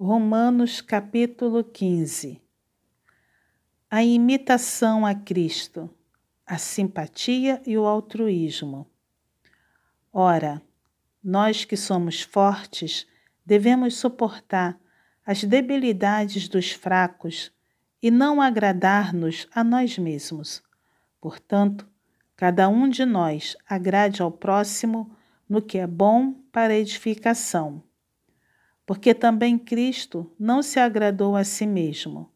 Romanos capítulo 15 A imitação a Cristo, a simpatia e o altruísmo. Ora, nós que somos fortes devemos suportar as debilidades dos fracos e não agradar-nos a nós mesmos. Portanto, cada um de nós agrade ao próximo no que é bom para edificação porque também Cristo não se agradou a si mesmo.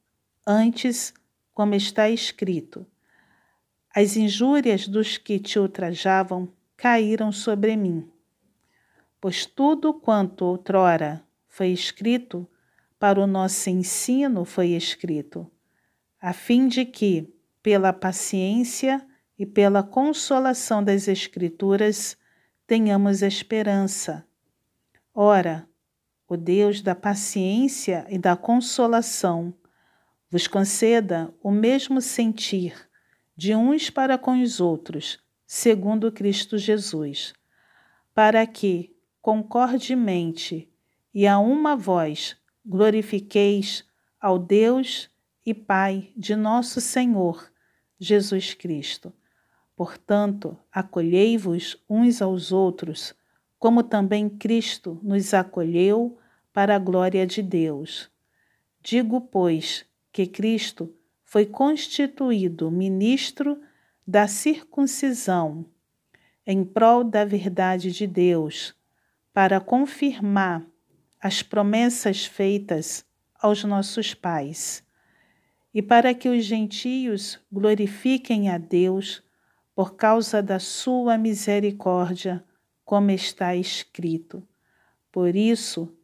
Antes, como está escrito, as injúrias dos que te ultrajavam caíram sobre mim. Pois tudo quanto outrora foi escrito, para o nosso ensino foi escrito, a fim de que, pela paciência e pela consolação das Escrituras, tenhamos esperança. Ora, o Deus da paciência e da consolação, vos conceda o mesmo sentir de uns para com os outros, segundo Cristo Jesus, para que, concordemente e a uma voz, glorifiqueis ao Deus e Pai de nosso Senhor Jesus Cristo. Portanto, acolhei-vos uns aos outros, como também Cristo nos acolheu para a glória de Deus. Digo, pois, que Cristo foi constituído ministro da circuncisão em prol da verdade de Deus, para confirmar as promessas feitas aos nossos pais, e para que os gentios glorifiquem a Deus por causa da sua misericórdia, como está escrito. Por isso,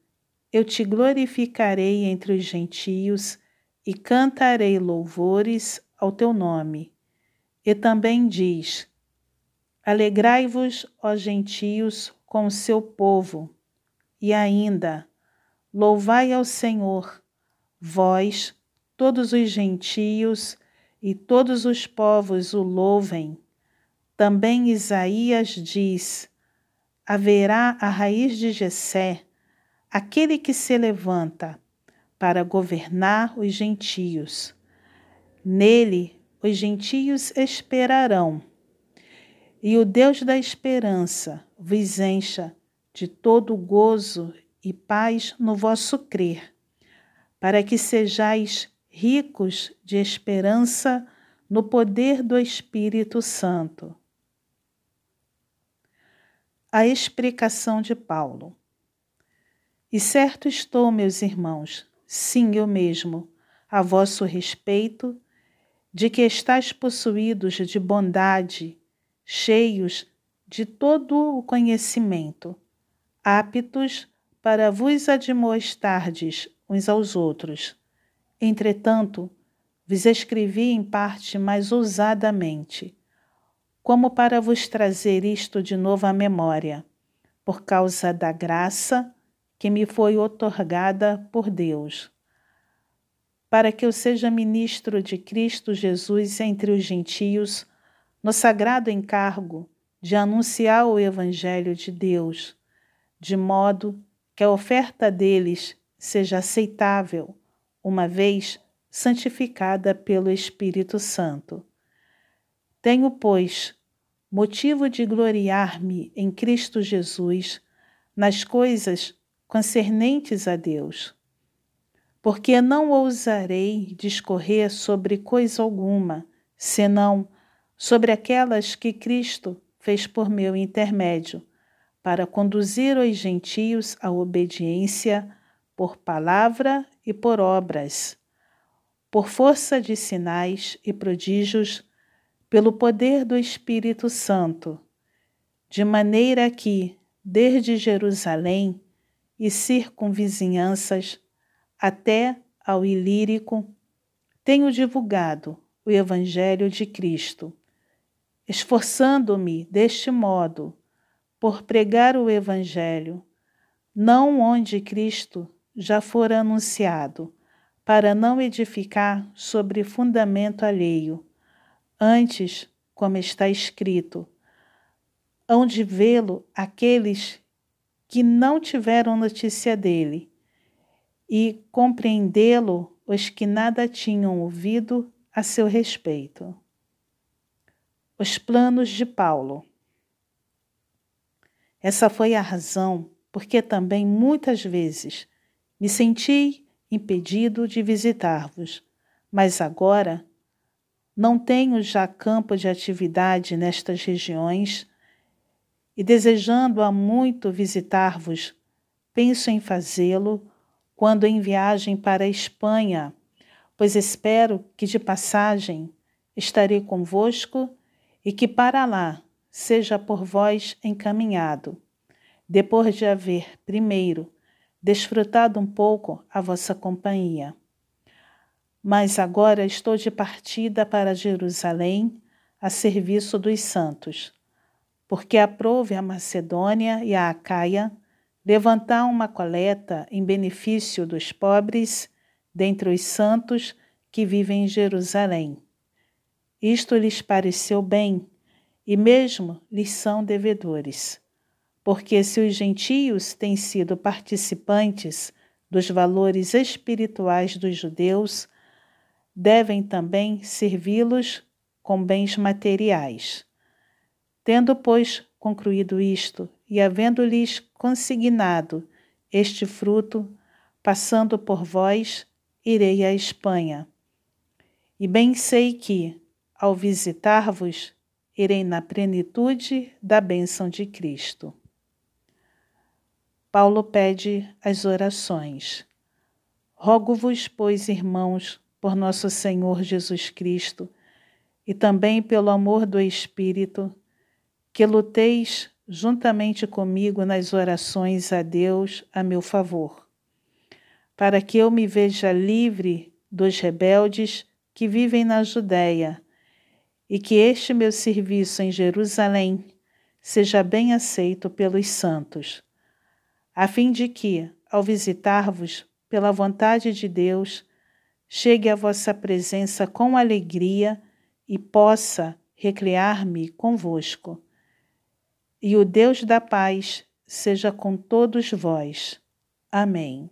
eu te glorificarei entre os gentios e cantarei louvores ao teu nome. E também diz: Alegrai-vos, ó gentios, com o seu povo. E ainda: Louvai ao Senhor, vós, todos os gentios, e todos os povos o louvem. Também Isaías diz: Haverá a raiz de Jessé, aquele que se levanta para governar os gentios. Nele os gentios esperarão. E o Deus da esperança vos encha de todo gozo e paz no vosso crer, para que sejais ricos de esperança no poder do Espírito Santo. A explicação de Paulo. E certo estou, meus irmãos, sim, eu mesmo, a vosso respeito, de que estáis possuídos de bondade, cheios de todo o conhecimento, aptos para vos admoestardes uns aos outros. Entretanto, vos escrevi em parte mais ousadamente, como para vos trazer isto de novo à memória, por causa da graça que me foi otorgada por Deus, para que eu seja ministro de Cristo Jesus entre os gentios, no sagrado encargo de anunciar o Evangelho de Deus, de modo que a oferta deles seja aceitável, uma vez santificada pelo Espírito Santo. Tenho, pois, motivo de gloriar-me em Cristo Jesus nas coisas concernentes a Deus. Porque não ousarei discorrer sobre coisa alguma, senão sobre aquelas que Cristo fez por meu intermédio, para conduzir os gentios à obediência por palavra e por obras, por força de sinais e prodígios, pelo poder do Espírito Santo, de maneira que, desde Jerusalém, e circunvizinhanças até ao Ilírico, tenho divulgado o Evangelho de Cristo, esforçando-me deste modo por pregar o Evangelho, não onde Cristo já fora anunciado, para não edificar sobre fundamento alheio, antes, como está escrito, hão de vê-lo aqueles que não tiveram notícia dele, e compreendê-lo os que nada tinham ouvido a seu respeito. Os planos de Paulo. Essa foi a razão porque também muitas vezes me senti impedido de visitar-vos, mas agora não tenho já campo de atividade nestas regiões e desejando há muito visitar-vos, penso em fazê-lo quando em viagem para a Espanha, pois espero que de passagem estarei convosco e que para lá seja por vós encaminhado, depois de haver, primeiro, desfrutado um pouco a vossa companhia. Mas agora estou de partida para Jerusalém a serviço dos santos porque aprove a Macedônia e a Acaia levantar uma coleta em benefício dos pobres dentre os santos que vivem em Jerusalém. Isto lhes pareceu bem, e mesmo lhes são devedores, porque se os gentios têm sido participantes dos valores espirituais dos judeus, devem também servi-los com bens materiais. Tendo, pois, concluído isto, e havendo-lhes consignado este fruto, passando por vós, irei à Espanha. E bem sei que, ao visitar-vos, irei na plenitude da bênção de Cristo. Paulo pede as orações. Rogo-vos, pois, irmãos, por nosso Senhor Jesus Cristo, e também pelo amor do Espírito, que luteis juntamente comigo nas orações a Deus a meu favor, para que eu me veja livre dos rebeldes que vivem na Judéia e que este meu serviço em Jerusalém seja bem aceito pelos santos, a fim de que, ao visitar-vos pela vontade de Deus, chegue à vossa presença com alegria e possa recrear-me convosco e o Deus da paz seja com todos vós. Amém.